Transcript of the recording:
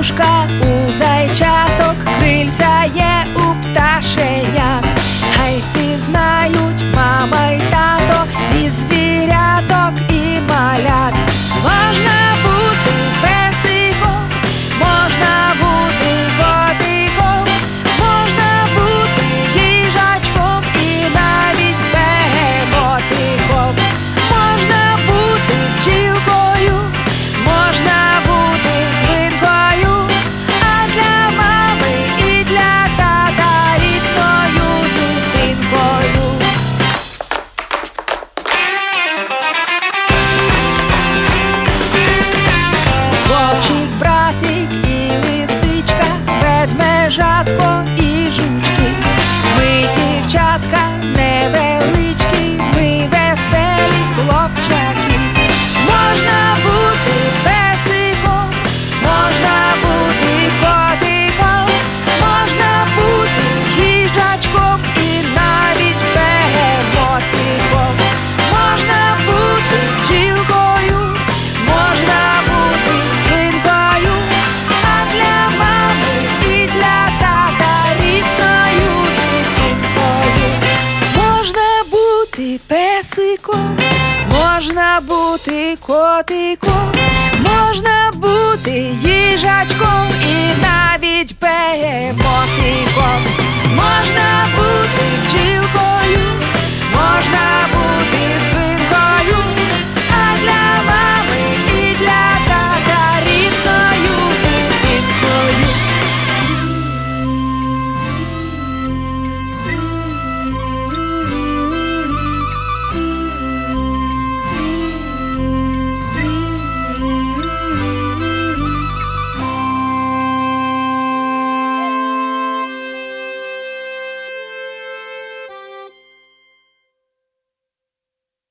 Девушка у зайца песиком, можна бути котиком, можна бути